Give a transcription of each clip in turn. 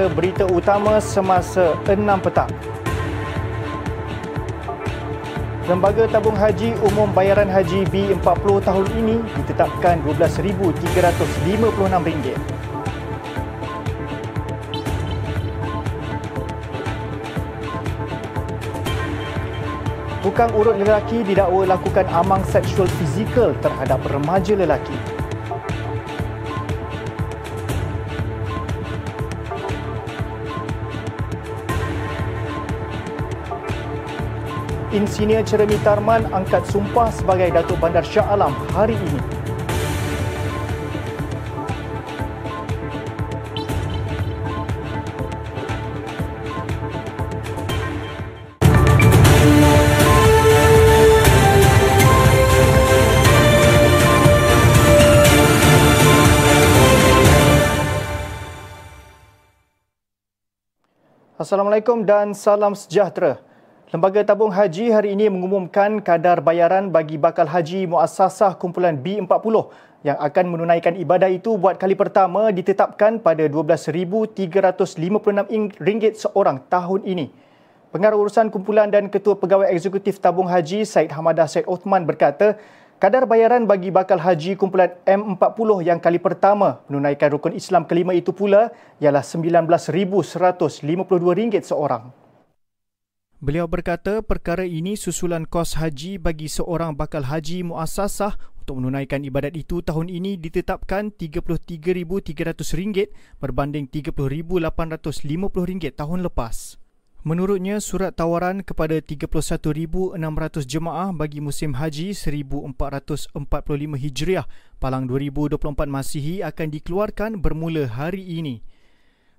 antara berita utama semasa 6 petang. Lembaga Tabung Haji Umum Bayaran Haji B40 tahun ini ditetapkan RM12,356. Tukang urut lelaki didakwa lakukan amang seksual fizikal terhadap remaja lelaki. Insinyur Ceremi Tarman angkat sumpah sebagai Datuk Bandar Shah Alam hari ini. Assalamualaikum dan salam sejahtera. Lembaga Tabung Haji hari ini mengumumkan kadar bayaran bagi bakal haji muasasah kumpulan B40 yang akan menunaikan ibadah itu buat kali pertama ditetapkan pada RM12,356 seorang tahun ini. Pengarah urusan kumpulan dan Ketua Pegawai Eksekutif Tabung Haji Said Hamadah Said Othman berkata, kadar bayaran bagi bakal haji kumpulan M40 yang kali pertama menunaikan rukun Islam kelima itu pula ialah RM19,152 seorang. Beliau berkata perkara ini susulan kos haji bagi seorang bakal haji muasasah untuk menunaikan ibadat itu tahun ini ditetapkan RM33,300 berbanding RM30,850 tahun lepas. Menurutnya, surat tawaran kepada 31,600 jemaah bagi musim haji 1445 Hijriah Palang 2024 Masihi akan dikeluarkan bermula hari ini.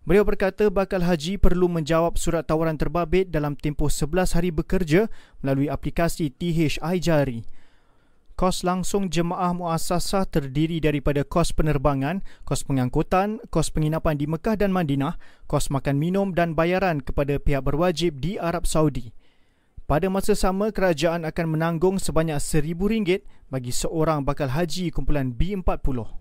Beliau berkata bakal haji perlu menjawab surat tawaran terbabit dalam tempoh 11 hari bekerja melalui aplikasi THI Jari. Kos langsung jemaah muasasah terdiri daripada kos penerbangan, kos pengangkutan, kos penginapan di Mekah dan Madinah, kos makan minum dan bayaran kepada pihak berwajib di Arab Saudi. Pada masa sama, kerajaan akan menanggung sebanyak RM1,000 bagi seorang bakal haji kumpulan B40.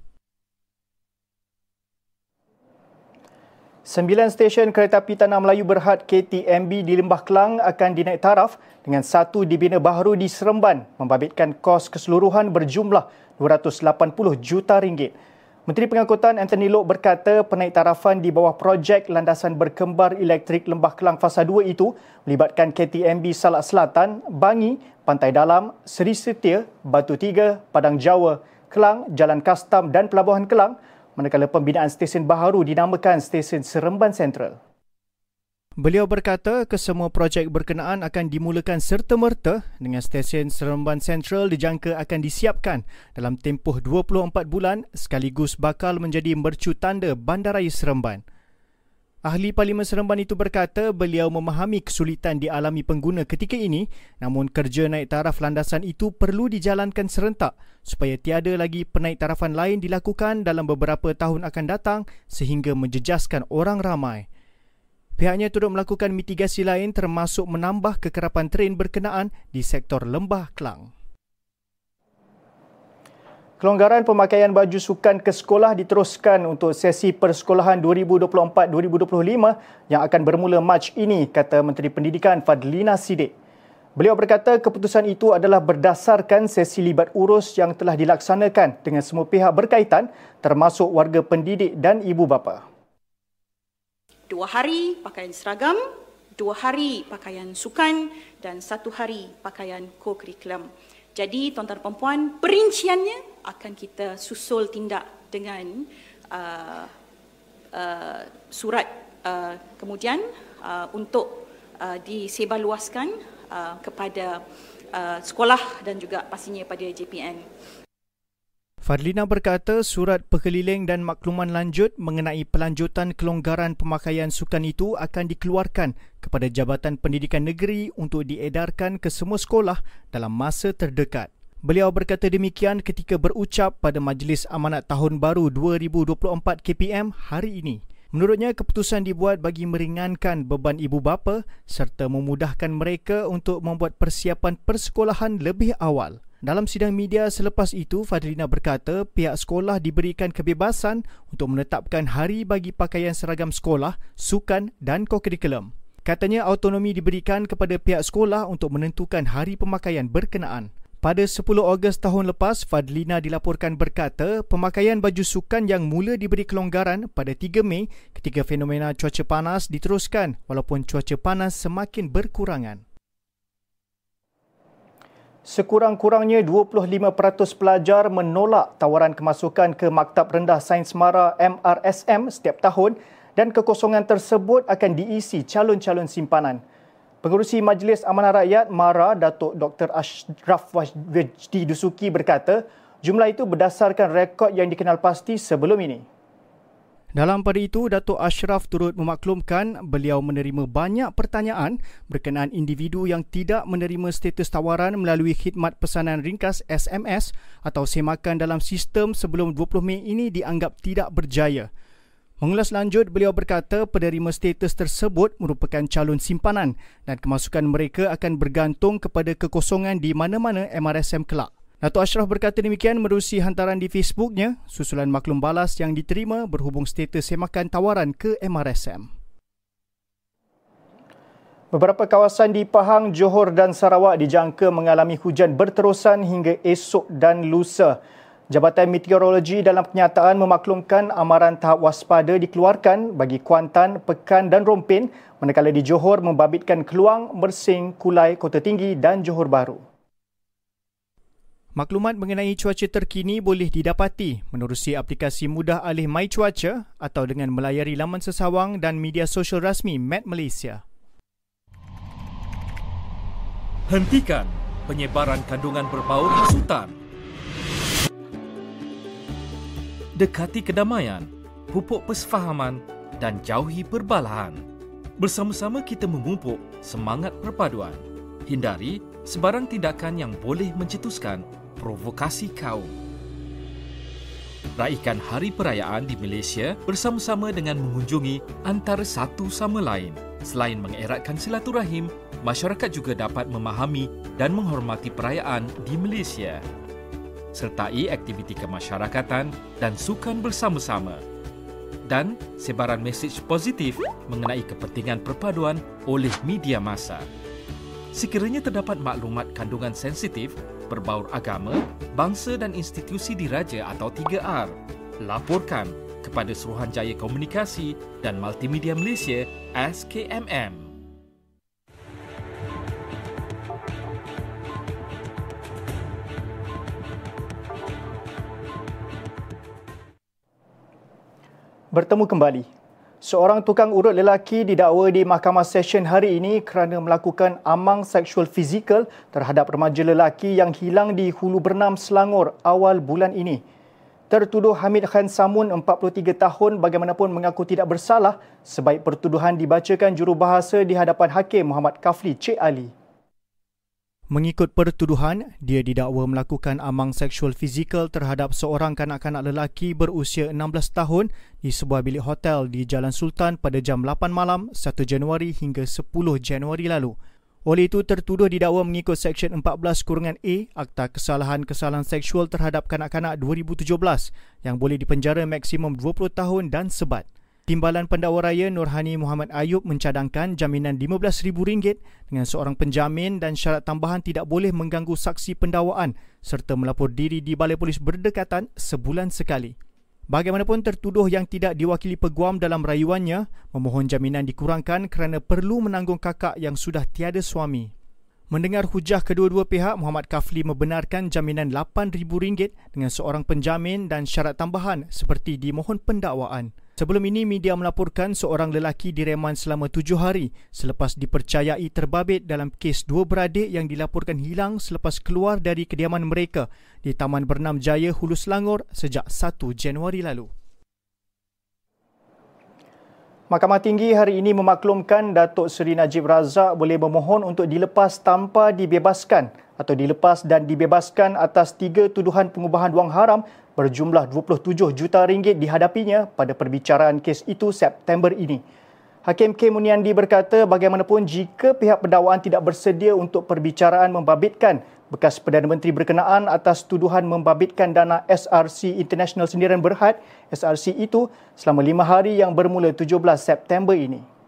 Sembilan stesen kereta api Tanah Melayu Berhad KTMB di Lembah Kelang akan dinaik taraf dengan satu dibina baharu di Seremban membabitkan kos keseluruhan berjumlah 280 juta ringgit. Menteri Pengangkutan Anthony Lok berkata penaik tarafan di bawah projek landasan berkembar elektrik Lembah Kelang Fasa 2 itu melibatkan KTMB Salak Selatan, Bangi, Pantai Dalam, Seri Setia, Batu Tiga, Padang Jawa, Kelang, Jalan Kastam dan Pelabuhan Kelang manakala pembinaan stesen baharu dinamakan Stesen Seremban Sentral. Beliau berkata kesemua projek berkenaan akan dimulakan serta-merta dengan stesen Seremban Sentral dijangka akan disiapkan dalam tempoh 24 bulan sekaligus bakal menjadi mercu tanda Bandaraya Seremban. Ahli Parlimen Seremban itu berkata beliau memahami kesulitan dialami pengguna ketika ini namun kerja naik taraf landasan itu perlu dijalankan serentak supaya tiada lagi penaik tarafan lain dilakukan dalam beberapa tahun akan datang sehingga menjejaskan orang ramai. Pihaknya turut melakukan mitigasi lain termasuk menambah kekerapan tren berkenaan di sektor Lembah Kelang. Kelonggaran pemakaian baju sukan ke sekolah diteruskan untuk sesi persekolahan 2024-2025 yang akan bermula Mac ini, kata Menteri Pendidikan Fadlina Sidik. Beliau berkata keputusan itu adalah berdasarkan sesi libat urus yang telah dilaksanakan dengan semua pihak berkaitan termasuk warga pendidik dan ibu bapa. Dua hari pakaian seragam, dua hari pakaian sukan dan satu hari pakaian co-curriculum. Jadi tuan-tuan dan puan perinciannya akan kita susul tindak dengan uh, uh, surat uh, kemudian uh, untuk uh, disebarluaskan uh, kepada uh, sekolah dan juga pastinya pada JPN. Fadlina berkata surat pekeliling dan makluman lanjut mengenai pelanjutan kelonggaran pemakaian sukan itu akan dikeluarkan kepada Jabatan Pendidikan Negeri untuk diedarkan ke semua sekolah dalam masa terdekat. Beliau berkata demikian ketika berucap pada Majlis Amanat Tahun Baru 2024 KPM hari ini. Menurutnya, keputusan dibuat bagi meringankan beban ibu bapa serta memudahkan mereka untuk membuat persiapan persekolahan lebih awal. Dalam sidang media selepas itu, Fadlina berkata pihak sekolah diberikan kebebasan untuk menetapkan hari bagi pakaian seragam sekolah, sukan dan kokurikulum. Katanya autonomi diberikan kepada pihak sekolah untuk menentukan hari pemakaian berkenaan. Pada 10 Ogos tahun lepas, Fadlina dilaporkan berkata pemakaian baju sukan yang mula diberi kelonggaran pada 3 Mei ketika fenomena cuaca panas diteruskan walaupun cuaca panas semakin berkurangan. Sekurang-kurangnya 25% pelajar menolak tawaran kemasukan ke Maktab Rendah Sains Mara MRSM setiap tahun dan kekosongan tersebut akan diisi calon-calon simpanan. Pengurusi Majlis Amanah Rakyat Mara Datuk Dr. Ashraf Wajdi Dusuki berkata, jumlah itu berdasarkan rekod yang dikenal pasti sebelum ini. Dalam pada itu, Datuk Ashraf turut memaklumkan beliau menerima banyak pertanyaan berkenaan individu yang tidak menerima status tawaran melalui khidmat pesanan ringkas SMS atau semakan dalam sistem sebelum 20 Mei ini dianggap tidak berjaya. Mengulas lanjut, beliau berkata penerima status tersebut merupakan calon simpanan dan kemasukan mereka akan bergantung kepada kekosongan di mana-mana MRSM kelak. Dato' Ashraf berkata demikian merusi hantaran di Facebooknya susulan maklum balas yang diterima berhubung status semakan tawaran ke MRSM. Beberapa kawasan di Pahang, Johor dan Sarawak dijangka mengalami hujan berterusan hingga esok dan lusa. Jabatan Meteorologi dalam kenyataan memaklumkan amaran tahap waspada dikeluarkan bagi Kuantan, Pekan dan Rompin manakala di Johor membabitkan Keluang, Mersing, Kulai, Kota Tinggi dan Johor Baru. Maklumat mengenai cuaca terkini boleh didapati menerusi aplikasi mudah alih My Cuaca atau dengan melayari laman sesawang dan media sosial rasmi Met Malaysia. Hentikan penyebaran kandungan berbau hasutan. Dekati kedamaian, pupuk persefahaman dan jauhi perbalahan. Bersama-sama kita memupuk semangat perpaduan. Hindari sebarang tindakan yang boleh mencetuskan provokasi kaum. Raikan hari perayaan di Malaysia bersama-sama dengan mengunjungi antara satu sama lain. Selain mengeratkan silaturahim, masyarakat juga dapat memahami dan menghormati perayaan di Malaysia. Sertai aktiviti kemasyarakatan dan sukan bersama-sama. Dan sebaran mesej positif mengenai kepentingan perpaduan oleh media masa. Sekiranya terdapat maklumat kandungan sensitif berbaur agama, bangsa dan institusi diraja atau 3R. Laporkan kepada Suruhanjaya Komunikasi dan Multimedia Malaysia SKMM. Bertemu kembali. Seorang tukang urut lelaki didakwa di Mahkamah Session hari ini kerana melakukan amang seksual fizikal terhadap remaja lelaki yang hilang di Hulu Bernam Selangor awal bulan ini. Tertuduh Hamid Khan Samun, 43 tahun, bagaimanapun mengaku tidak bersalah sebaik pertuduhan dibacakan jurubahasa di hadapan Hakim Muhammad Kafli Cik Ali. Mengikut pertuduhan, dia didakwa melakukan amang seksual fizikal terhadap seorang kanak-kanak lelaki berusia 16 tahun di sebuah bilik hotel di Jalan Sultan pada jam 8 malam 1 Januari hingga 10 Januari lalu. Oleh itu, tertuduh didakwa mengikut Seksyen 14 kurungan A Akta Kesalahan-Kesalahan Seksual terhadap Kanak-Kanak 2017 yang boleh dipenjara maksimum 20 tahun dan sebat. Timbalan Pendakwa Raya Nurhani Muhammad Ayub mencadangkan jaminan RM15,000 dengan seorang penjamin dan syarat tambahan tidak boleh mengganggu saksi pendakwaan serta melapor diri di Balai Polis berdekatan sebulan sekali. Bagaimanapun tertuduh yang tidak diwakili peguam dalam rayuannya memohon jaminan dikurangkan kerana perlu menanggung kakak yang sudah tiada suami. Mendengar hujah kedua-dua pihak, Muhammad Kafli membenarkan jaminan RM8,000 dengan seorang penjamin dan syarat tambahan seperti dimohon pendakwaan. Sebelum ini, media melaporkan seorang lelaki direman selama tujuh hari selepas dipercayai terbabit dalam kes dua beradik yang dilaporkan hilang selepas keluar dari kediaman mereka di Taman Bernam Jaya, Hulu Selangor sejak 1 Januari lalu. Mahkamah Tinggi hari ini memaklumkan Datuk Seri Najib Razak boleh memohon untuk dilepas tanpa dibebaskan atau dilepas dan dibebaskan atas tiga tuduhan pengubahan wang haram berjumlah 27 juta ringgit dihadapinya pada perbicaraan kes itu September ini. Hakim K. Muniandi berkata bagaimanapun jika pihak pendakwaan tidak bersedia untuk perbicaraan membabitkan bekas Perdana Menteri berkenaan atas tuduhan membabitkan dana SRC International Sendirian Berhad SRC itu selama lima hari yang bermula 17 September ini.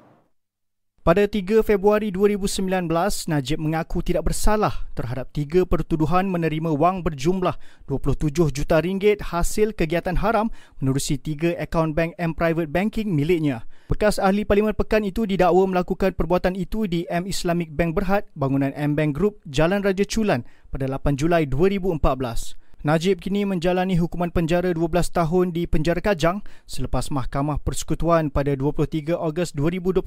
Pada 3 Februari 2019, Najib mengaku tidak bersalah terhadap tiga pertuduhan menerima wang berjumlah 27 juta ringgit hasil kegiatan haram menerusi tiga akaun bank M Private Banking miliknya. Bekas ahli Parlimen Pekan itu didakwa melakukan perbuatan itu di M Islamic Bank Berhad, bangunan M Bank Group, Jalan Raja Chulan pada 8 Julai 2014. Najib kini menjalani hukuman penjara 12 tahun di penjara Kajang selepas Mahkamah Persekutuan pada 23 Ogos 2022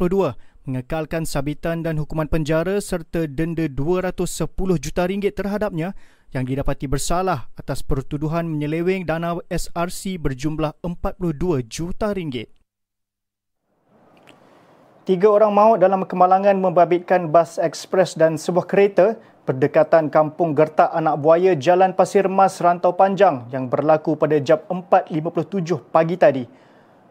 mengekalkan sabitan dan hukuman penjara serta denda 210 juta ringgit terhadapnya yang didapati bersalah atas pertuduhan menyeleweng dana SRC berjumlah 42 juta ringgit. Tiga orang maut dalam kemalangan membabitkan bas ekspres dan sebuah kereta berdekatan kampung Gertak Anak Buaya Jalan Pasir Mas Rantau Panjang yang berlaku pada jam 4.57 pagi tadi.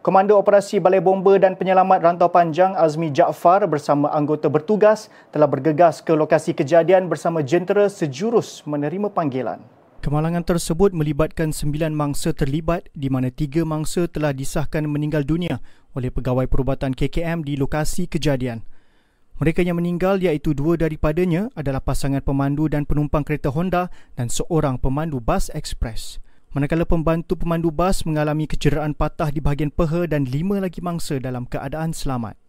Komando Operasi Balai Bomba dan Penyelamat Rantau Panjang Azmi Jaafar bersama anggota bertugas telah bergegas ke lokasi kejadian bersama jentera sejurus menerima panggilan. Kemalangan tersebut melibatkan sembilan mangsa terlibat di mana tiga mangsa telah disahkan meninggal dunia oleh pegawai perubatan KKM di lokasi kejadian. Mereka yang meninggal iaitu dua daripadanya adalah pasangan pemandu dan penumpang kereta Honda dan seorang pemandu bas ekspres. Manakala pembantu pemandu bas mengalami kecederaan patah di bahagian peha dan lima lagi mangsa dalam keadaan selamat.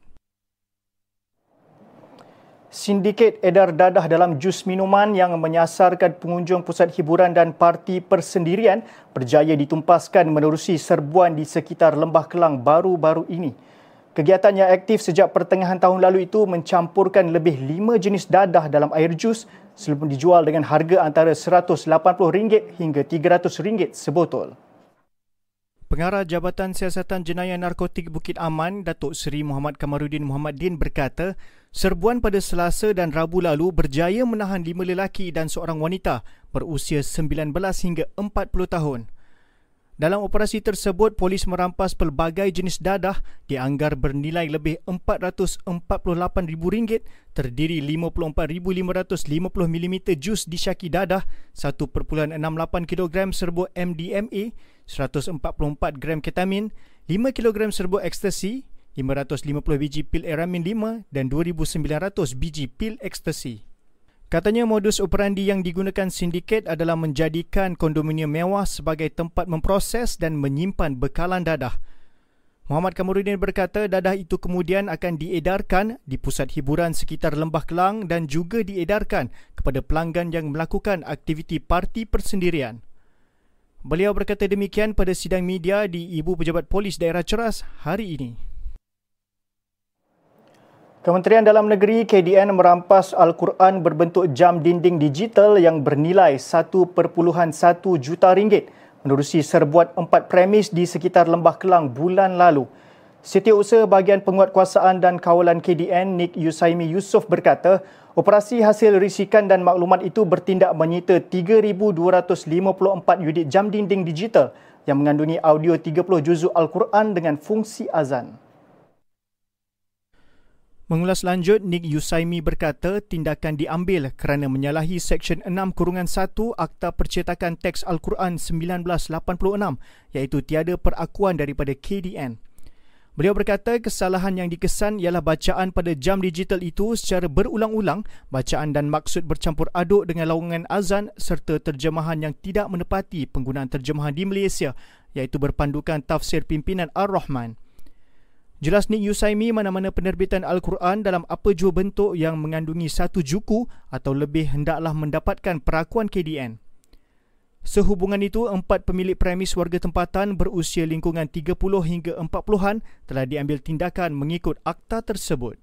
Sindiket edar dadah dalam jus minuman yang menyasarkan pengunjung pusat hiburan dan parti persendirian berjaya ditumpaskan menerusi serbuan di sekitar Lembah Kelang baru-baru ini. Kegiatan yang aktif sejak pertengahan tahun lalu itu mencampurkan lebih lima jenis dadah dalam air jus sebelum dijual dengan harga antara RM180 hingga RM300 sebotol. Pengarah Jabatan Siasatan Jenayah Narkotik Bukit Aman, Datuk Seri Muhammad Kamarudin Muhammad Din berkata, serbuan pada Selasa dan Rabu lalu berjaya menahan lima lelaki dan seorang wanita berusia 19 hingga 40 tahun. Dalam operasi tersebut, polis merampas pelbagai jenis dadah dianggar bernilai lebih RM448,000 terdiri 54,550mm jus disyaki dadah, 1.68 kg serbuk MDMA, 144 gram ketamin, 5 kg serbuk ekstasi, 550 biji pil eramin 5 dan 2,900 biji pil ekstasi. Katanya modus operandi yang digunakan sindiket adalah menjadikan kondominium mewah sebagai tempat memproses dan menyimpan bekalan dadah. Muhammad Kamarudin berkata dadah itu kemudian akan diedarkan di pusat hiburan sekitar Lembah Kelang dan juga diedarkan kepada pelanggan yang melakukan aktiviti parti persendirian. Beliau berkata demikian pada sidang media di Ibu Pejabat Polis Daerah Ceras hari ini. Kementerian Dalam Negeri KDN merampas Al-Quran berbentuk jam dinding digital yang bernilai 1.1 juta ringgit menerusi serbuat empat premis di sekitar Lembah Kelang bulan lalu. Setiausaha Bahagian Penguatkuasaan dan Kawalan KDN Nik Yusaimi Yusof berkata, operasi hasil risikan dan maklumat itu bertindak menyita 3,254 unit jam dinding digital yang mengandungi audio 30 juzuk Al-Quran dengan fungsi azan. Mengulas lanjut, Nick Yusaimi berkata tindakan diambil kerana menyalahi Seksyen 6 Kurungan 1 Akta Percetakan Teks Al-Quran 1986 iaitu tiada perakuan daripada KDN. Beliau berkata kesalahan yang dikesan ialah bacaan pada jam digital itu secara berulang-ulang, bacaan dan maksud bercampur aduk dengan lawangan azan serta terjemahan yang tidak menepati penggunaan terjemahan di Malaysia iaitu berpandukan tafsir pimpinan Ar-Rahman. Jelas Nik Yusaimi mana-mana penerbitan Al-Quran dalam apa jua bentuk yang mengandungi satu juku atau lebih hendaklah mendapatkan perakuan KDN. Sehubungan itu, empat pemilik premis warga tempatan berusia lingkungan 30 hingga 40-an telah diambil tindakan mengikut akta tersebut.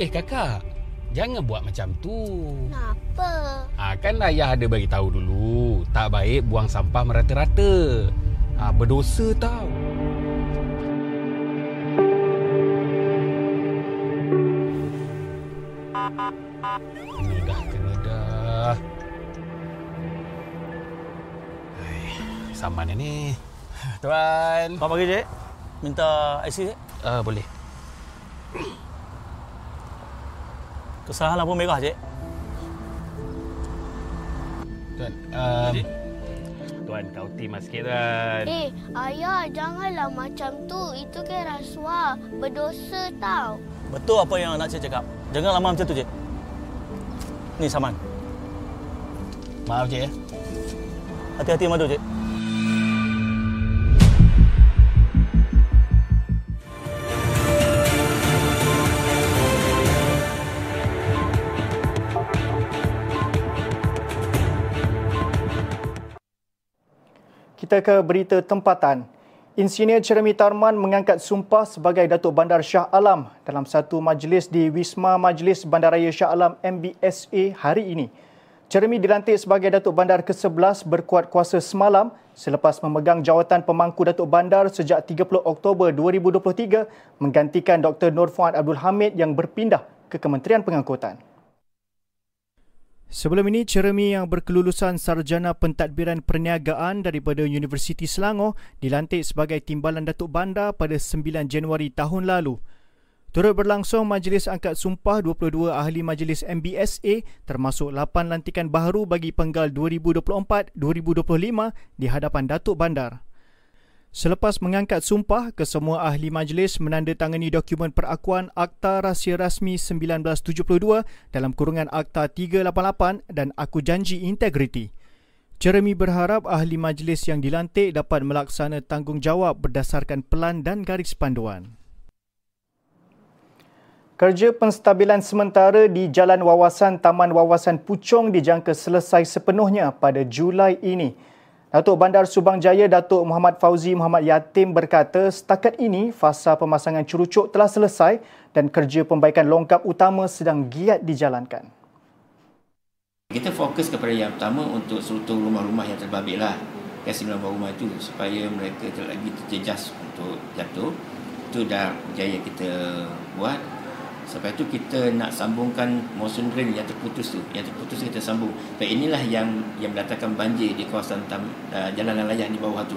Eh kakak, jangan buat macam tu. Kenapa? Ha, kan ayah ada bagi tahu dulu, tak baik buang sampah merata-rata ha, berdosa tau. Kena dah, kena dah. Saman ni. Tuan. Apa pagi, Cik? Minta IC, Cik? Uh, boleh. Kesalahan lampu merah, Cik. Tuan, um, Tuan, kau timas sikit, Tuan. Eh, ayah janganlah macam tu. Itu kan rasuah. Berdosa tau. Betul apa yang anak cik cakap. Jangan lama macam tu, Cik. Ni saman. Maaf, Cik. Ya. Hati-hati madu, Cik. Kita ke berita tempatan. Insinyur Cerami Tarman mengangkat sumpah sebagai Datuk Bandar Shah Alam dalam satu majlis di Wisma Majlis Bandaraya Shah Alam MBSA hari ini. Cerami dilantik sebagai Datuk Bandar ke-11 berkuat kuasa semalam selepas memegang jawatan pemangku Datuk Bandar sejak 30 Oktober 2023 menggantikan Dr. Nur Fuad Abdul Hamid yang berpindah ke Kementerian Pengangkutan. Sebelum ini, Ceremi yang berkelulusan Sarjana Pentadbiran Perniagaan daripada Universiti Selangor dilantik sebagai Timbalan Datuk Bandar pada 9 Januari tahun lalu. Turut berlangsung Majlis Angkat Sumpah 22 Ahli Majlis MBSA termasuk 8 lantikan baharu bagi penggal 2024-2025 di hadapan Datuk Bandar. Selepas mengangkat sumpah, kesemua ahli majlis menandatangani dokumen perakuan Akta Rahsia Rasmi 1972 dalam kurungan Akta 388 dan Aku Janji Integriti. Jeremy berharap ahli majlis yang dilantik dapat melaksana tanggungjawab berdasarkan pelan dan garis panduan. Kerja penstabilan sementara di Jalan Wawasan Taman Wawasan Puchong dijangka selesai sepenuhnya pada Julai ini. Datuk Bandar Subang Jaya Datuk Muhammad Fauzi Muhammad Yatim berkata setakat ini fasa pemasangan curucuk telah selesai dan kerja pembaikan longkap utama sedang giat dijalankan. Kita fokus kepada yang pertama untuk seluruh rumah-rumah yang terbabit lah. Buah rumah itu supaya mereka lagi terjejas untuk jatuh. Itu dah jaya kita buat Sebab itu kita nak sambungkan monsoon drain yang terputus tu. Yang terputus kita sambung. Dan inilah yang yang mendatangkan banjir di kawasan tam, uh, jalan layak di bawah tu.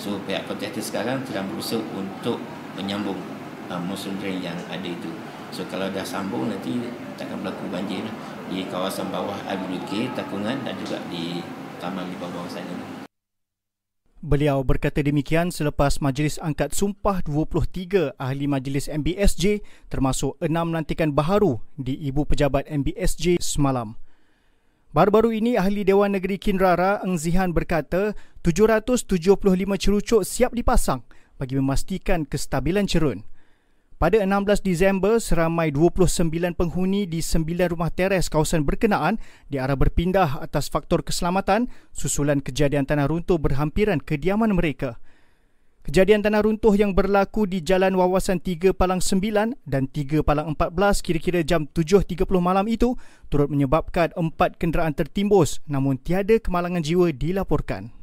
So pihak kontraktor sekarang sedang berusaha untuk menyambung uh, monsoon drain yang ada itu. So kalau dah sambung nanti takkan berlaku banjir lah di kawasan bawah IBUK, Takungan dan juga di taman di bawah-bawah sana. Beliau berkata demikian selepas Majlis Angkat Sumpah 23 ahli Majlis MBSJ termasuk enam lantikan baharu di Ibu Pejabat MBSJ semalam. Baru-baru ini Ahli Dewan Negeri Kinrara Eng Zihan berkata 775 cerucuk siap dipasang bagi memastikan kestabilan cerun. Pada 16 Disember, seramai 29 penghuni di 9 rumah teres kawasan berkenaan diarah berpindah atas faktor keselamatan susulan kejadian tanah runtuh berhampiran kediaman mereka. Kejadian tanah runtuh yang berlaku di Jalan Wawasan 3 Palang 9 dan 3 Palang 14 kira-kira jam 7.30 malam itu turut menyebabkan empat kenderaan tertimbus namun tiada kemalangan jiwa dilaporkan.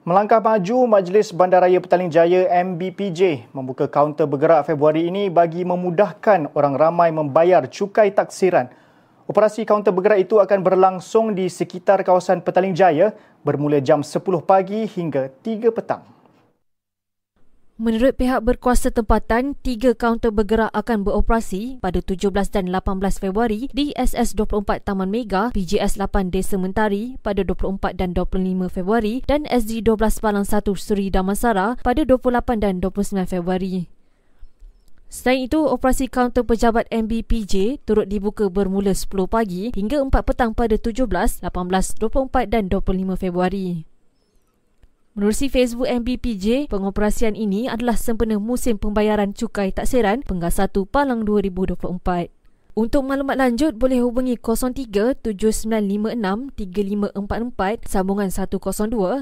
Melangkah maju, Majlis Bandaraya Petaling Jaya MBPJ membuka kaunter bergerak Februari ini bagi memudahkan orang ramai membayar cukai taksiran. Operasi kaunter bergerak itu akan berlangsung di sekitar kawasan Petaling Jaya bermula jam 10 pagi hingga 3 petang. Menurut pihak berkuasa tempatan, tiga kaunter bergerak akan beroperasi pada 17 dan 18 Februari di SS24 Taman Mega, PJS 8 Desa Mentari pada 24 dan 25 Februari dan SD12 Palang 1 Suri Damansara pada 28 dan 29 Februari. Selain itu, operasi kaunter pejabat MBPJ turut dibuka bermula 10 pagi hingga 4 petang pada 17, 18, 24 dan 25 Februari. Menerusi Facebook MBPJ, pengoperasian ini adalah sempena musim pembayaran cukai taksiran Penggal 1 Palang 2024. Untuk maklumat lanjut, boleh hubungi 03-7956-3544 sambungan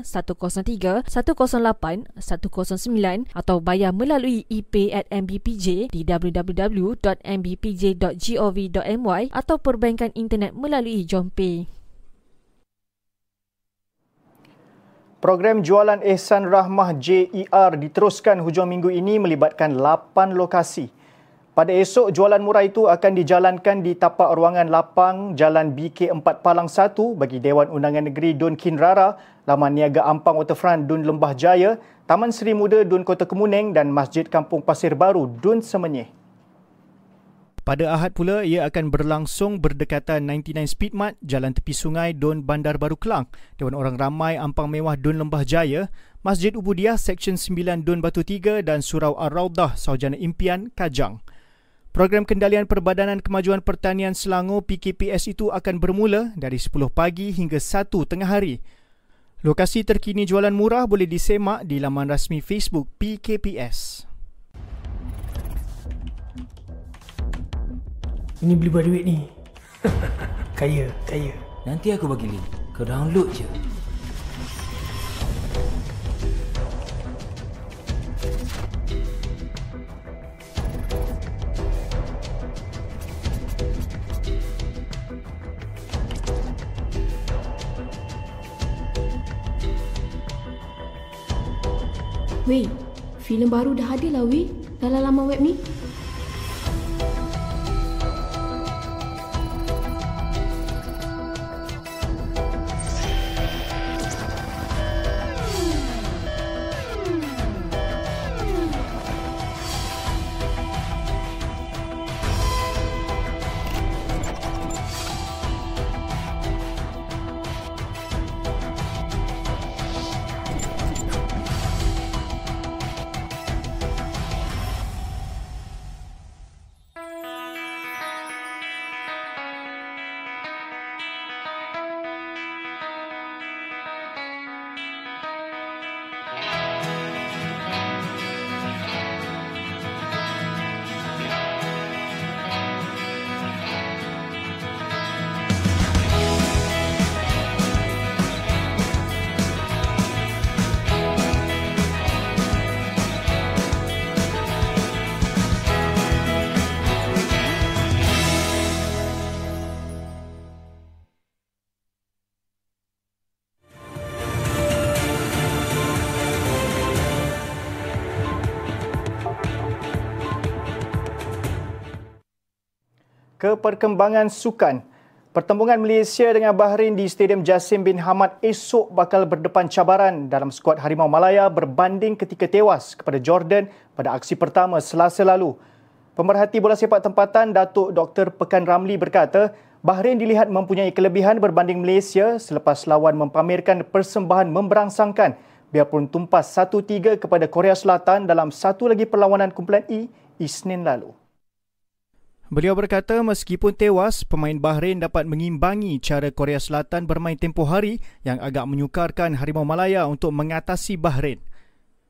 102-103-108-109 atau bayar melalui ePay at MBPJ di www.mbpj.gov.my atau perbankan internet melalui JomPay. Program jualan Ehsan Rahmah JER diteruskan hujung minggu ini melibatkan 8 lokasi. Pada esok, jualan murah itu akan dijalankan di tapak ruangan lapang Jalan BK4 Palang 1 bagi Dewan Undangan Negeri Dun Kinrara, Laman Niaga Ampang Waterfront Dun Lembah Jaya, Taman Seri Muda Dun Kota Kemuning dan Masjid Kampung Pasir Baru Dun Semenyih. Pada Ahad pula, ia akan berlangsung berdekatan 99 Speedmart, Jalan Tepi Sungai, Don Bandar Baru Kelang, Dewan Orang Ramai, Ampang Mewah, Don Lembah Jaya, Masjid Ubudiah, Seksyen 9, Don Batu 3 dan Surau Ar-Raudah, Saujana Impian, Kajang. Program Kendalian Perbadanan Kemajuan Pertanian Selangor PKPS itu akan bermula dari 10 pagi hingga 1 tengah hari. Lokasi terkini jualan murah boleh disemak di laman rasmi Facebook PKPS. Ini beli buat duit ni. kaya, kaya. Nanti aku bagi link. Kau download je. Weh, filem baru dah ada lah weh dalam laman web ni. Ke perkembangan sukan. Pertembungan Malaysia dengan Bahrain di Stadium Jasim bin Hamad esok bakal berdepan cabaran dalam skuad Harimau Malaya berbanding ketika tewas kepada Jordan pada aksi pertama selasa lalu. Pemerhati bola sepak tempatan Datuk Dr. Pekan Ramli berkata, Bahrain dilihat mempunyai kelebihan berbanding Malaysia selepas lawan mempamerkan persembahan memberangsangkan biarpun tumpas 1-3 kepada Korea Selatan dalam satu lagi perlawanan kumpulan E Isnin lalu. Beliau berkata meskipun tewas, pemain Bahrain dapat mengimbangi cara Korea Selatan bermain tempoh hari yang agak menyukarkan Harimau Malaya untuk mengatasi Bahrain.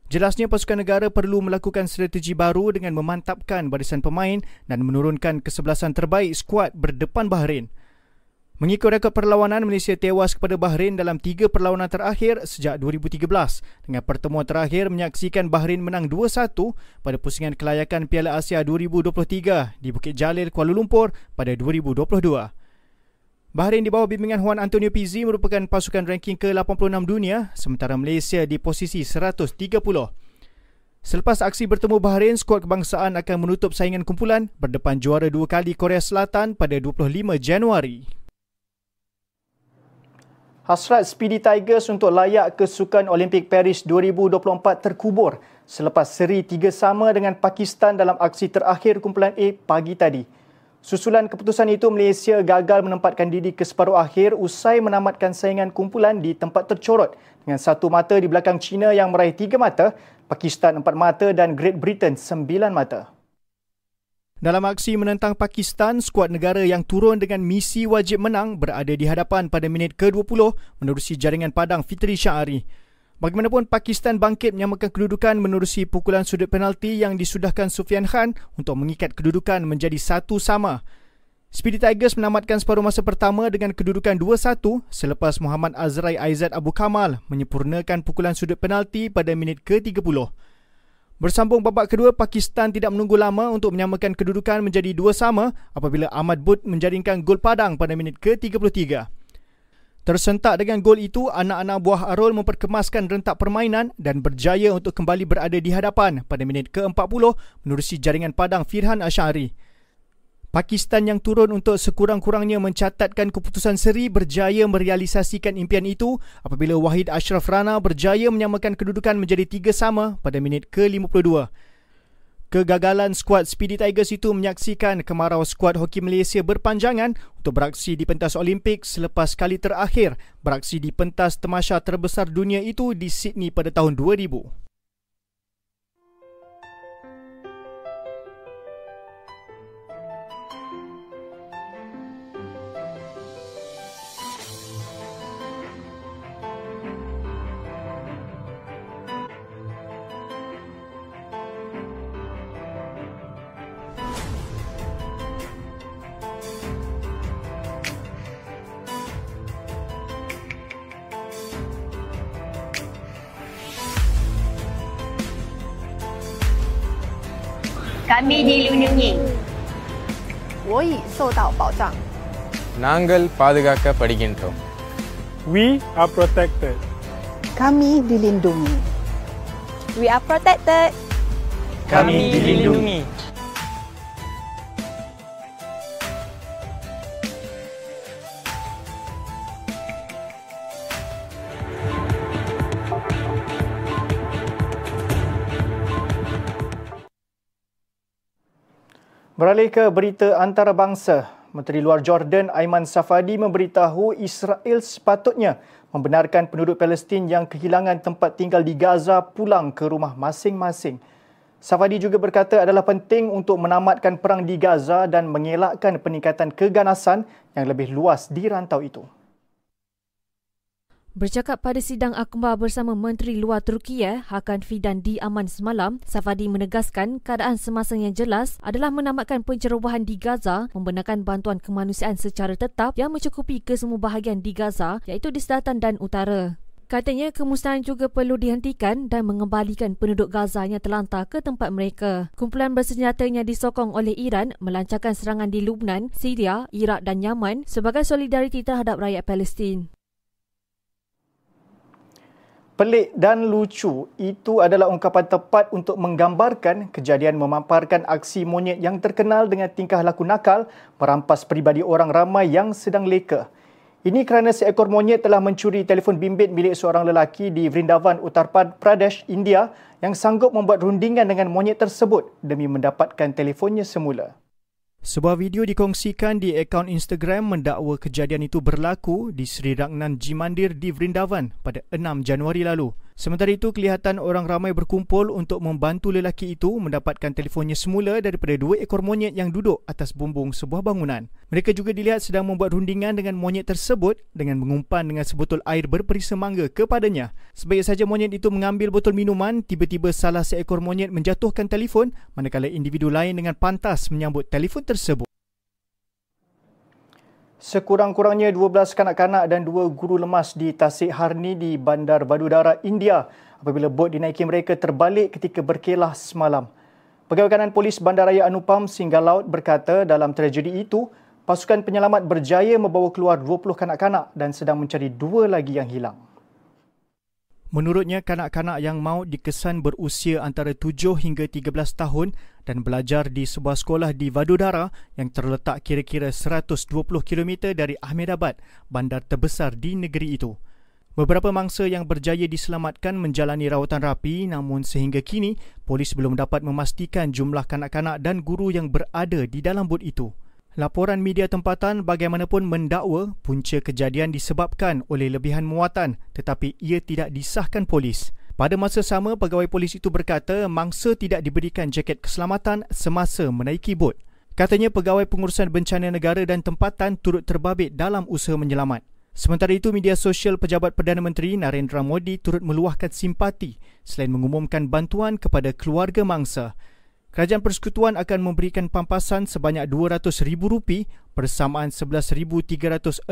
Jelasnya pasukan negara perlu melakukan strategi baru dengan memantapkan barisan pemain dan menurunkan kesebelasan terbaik skuad berdepan Bahrain. Mengikut rekod perlawanan, Malaysia tewas kepada Bahrain dalam tiga perlawanan terakhir sejak 2013 dengan pertemuan terakhir menyaksikan Bahrain menang 2-1 pada pusingan kelayakan Piala Asia 2023 di Bukit Jalil, Kuala Lumpur pada 2022. Bahrain di bawah bimbingan Juan Antonio Pizzi merupakan pasukan ranking ke-86 dunia sementara Malaysia di posisi 130. Selepas aksi bertemu Bahrain, skuad kebangsaan akan menutup saingan kumpulan berdepan juara dua kali Korea Selatan pada 25 Januari. Hasrat Speedy Tigers untuk layak ke Sukan Olimpik Paris 2024 terkubur selepas seri tiga sama dengan Pakistan dalam aksi terakhir kumpulan A pagi tadi. Susulan keputusan itu, Malaysia gagal menempatkan diri ke separuh akhir usai menamatkan saingan kumpulan di tempat tercorot dengan satu mata di belakang China yang meraih tiga mata, Pakistan empat mata dan Great Britain sembilan mata. Dalam aksi menentang Pakistan, skuad negara yang turun dengan misi wajib menang berada di hadapan pada minit ke-20 menerusi jaringan padang Fitri Syari. Bagaimanapun Pakistan bangkit menyamakan kedudukan menerusi pukulan sudut penalti yang disudahkan Sufian Khan untuk mengikat kedudukan menjadi satu sama. Speedy Tigers menamatkan separuh masa pertama dengan kedudukan 2-1 selepas Muhammad Azrai Aizat Abu Kamal menyempurnakan pukulan sudut penalti pada minit ke-30. Bersambung babak kedua, Pakistan tidak menunggu lama untuk menyamakan kedudukan menjadi dua sama apabila Ahmad Bud menjaringkan gol padang pada minit ke-33. Tersentak dengan gol itu, anak-anak buah Arul memperkemaskan rentak permainan dan berjaya untuk kembali berada di hadapan pada minit ke-40 menerusi jaringan padang Firhan Ashari. Pakistan yang turun untuk sekurang-kurangnya mencatatkan keputusan seri berjaya merealisasikan impian itu apabila Wahid Ashraf Rana berjaya menyamakan kedudukan menjadi tiga sama pada minit ke-52. Kegagalan skuad Speedy Tigers itu menyaksikan kemarau skuad hoki Malaysia berpanjangan untuk beraksi di pentas Olimpik selepas kali terakhir beraksi di pentas temasya terbesar dunia itu di Sydney pada tahun 2000. kami dilindungi. Woi, sodao bao zhang. Nanggal padagaka padigintho. We are protected. Kami dilindungi. We are protected. Kami dilindungi. Beralih ke berita antarabangsa, Menteri Luar Jordan Aiman Safadi memberitahu Israel sepatutnya membenarkan penduduk Palestin yang kehilangan tempat tinggal di Gaza pulang ke rumah masing-masing. Safadi juga berkata adalah penting untuk menamatkan perang di Gaza dan mengelakkan peningkatan keganasan yang lebih luas di rantau itu. Bercakap pada sidang akhbar bersama Menteri Luar Turkiye Hakan Fidan di Aman semalam, Safadi menegaskan keadaan semasa yang jelas adalah menamatkan pencerobohan di Gaza, membenarkan bantuan kemanusiaan secara tetap yang mencukupi ke semua bahagian di Gaza iaitu di selatan dan utara. Katanya kemusnahan juga perlu dihentikan dan mengembalikan penduduk Gaza yang terlantar ke tempat mereka. Kumpulan bersenjatanya disokong oleh Iran melancarkan serangan di Lubnan, Syria, Iraq dan Yaman sebagai solidariti terhadap rakyat Palestin. Pelik dan lucu, itu adalah ungkapan tepat untuk menggambarkan kejadian memamparkan aksi monyet yang terkenal dengan tingkah laku nakal merampas peribadi orang ramai yang sedang leka. Ini kerana seekor monyet telah mencuri telefon bimbit milik seorang lelaki di Vrindavan, Uttar Pradesh, India yang sanggup membuat rundingan dengan monyet tersebut demi mendapatkan telefonnya semula. Sebuah video dikongsikan di akaun Instagram mendakwa kejadian itu berlaku di Sri Ragnan Jimandir di Vrindavan pada 6 Januari lalu. Sementara itu, kelihatan orang ramai berkumpul untuk membantu lelaki itu mendapatkan telefonnya semula daripada dua ekor monyet yang duduk atas bumbung sebuah bangunan. Mereka juga dilihat sedang membuat rundingan dengan monyet tersebut dengan mengumpan dengan sebotol air berperisa mangga kepadanya. Sebaik saja monyet itu mengambil botol minuman, tiba-tiba salah seekor monyet menjatuhkan telefon manakala individu lain dengan pantas menyambut telefon tersebut. Sekurang-kurangnya 12 kanak-kanak dan dua guru lemas di Tasik Harni di Bandar Vadodara, India apabila bot dinaiki mereka terbalik ketika berkelah semalam. Pegawai kanan polis Bandaraya Anupam Singgah Laut berkata dalam tragedi itu, pasukan penyelamat berjaya membawa keluar 20 kanak-kanak dan sedang mencari dua lagi yang hilang. Menurutnya, kanak-kanak yang maut dikesan berusia antara 7 hingga 13 tahun dan belajar di sebuah sekolah di Vadodara yang terletak kira-kira 120 km dari Ahmedabad, bandar terbesar di negeri itu. Beberapa mangsa yang berjaya diselamatkan menjalani rawatan rapi namun sehingga kini polis belum dapat memastikan jumlah kanak-kanak dan guru yang berada di dalam bot itu. Laporan media tempatan bagaimanapun mendakwa punca kejadian disebabkan oleh lebihan muatan tetapi ia tidak disahkan polis. Pada masa sama, pegawai polis itu berkata mangsa tidak diberikan jaket keselamatan semasa menaiki bot. Katanya pegawai pengurusan bencana negara dan tempatan turut terbabit dalam usaha menyelamat. Sementara itu, media sosial pejabat Perdana Menteri Narendra Modi turut meluahkan simpati selain mengumumkan bantuan kepada keluarga mangsa. Kerajaan Persekutuan akan memberikan pampasan sebanyak RM200,000 bersamaan RM11,366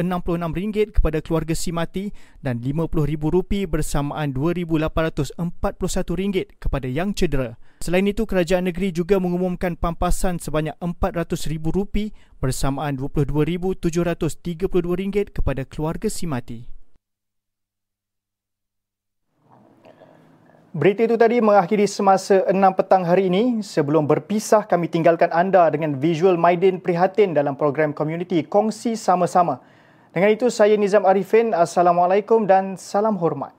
kepada keluarga si mati dan RM50,000 bersamaan RM2,841 kepada yang cedera. Selain itu, kerajaan negeri juga mengumumkan pampasan sebanyak RM400,000 bersamaan RM22,732 kepada keluarga si mati. Berita itu tadi mengakhiri semasa 6 petang hari ini. Sebelum berpisah, kami tinggalkan anda dengan visual Maidin Prihatin dalam program Community Kongsi Sama-Sama. Dengan itu, saya Nizam Arifin. Assalamualaikum dan salam hormat.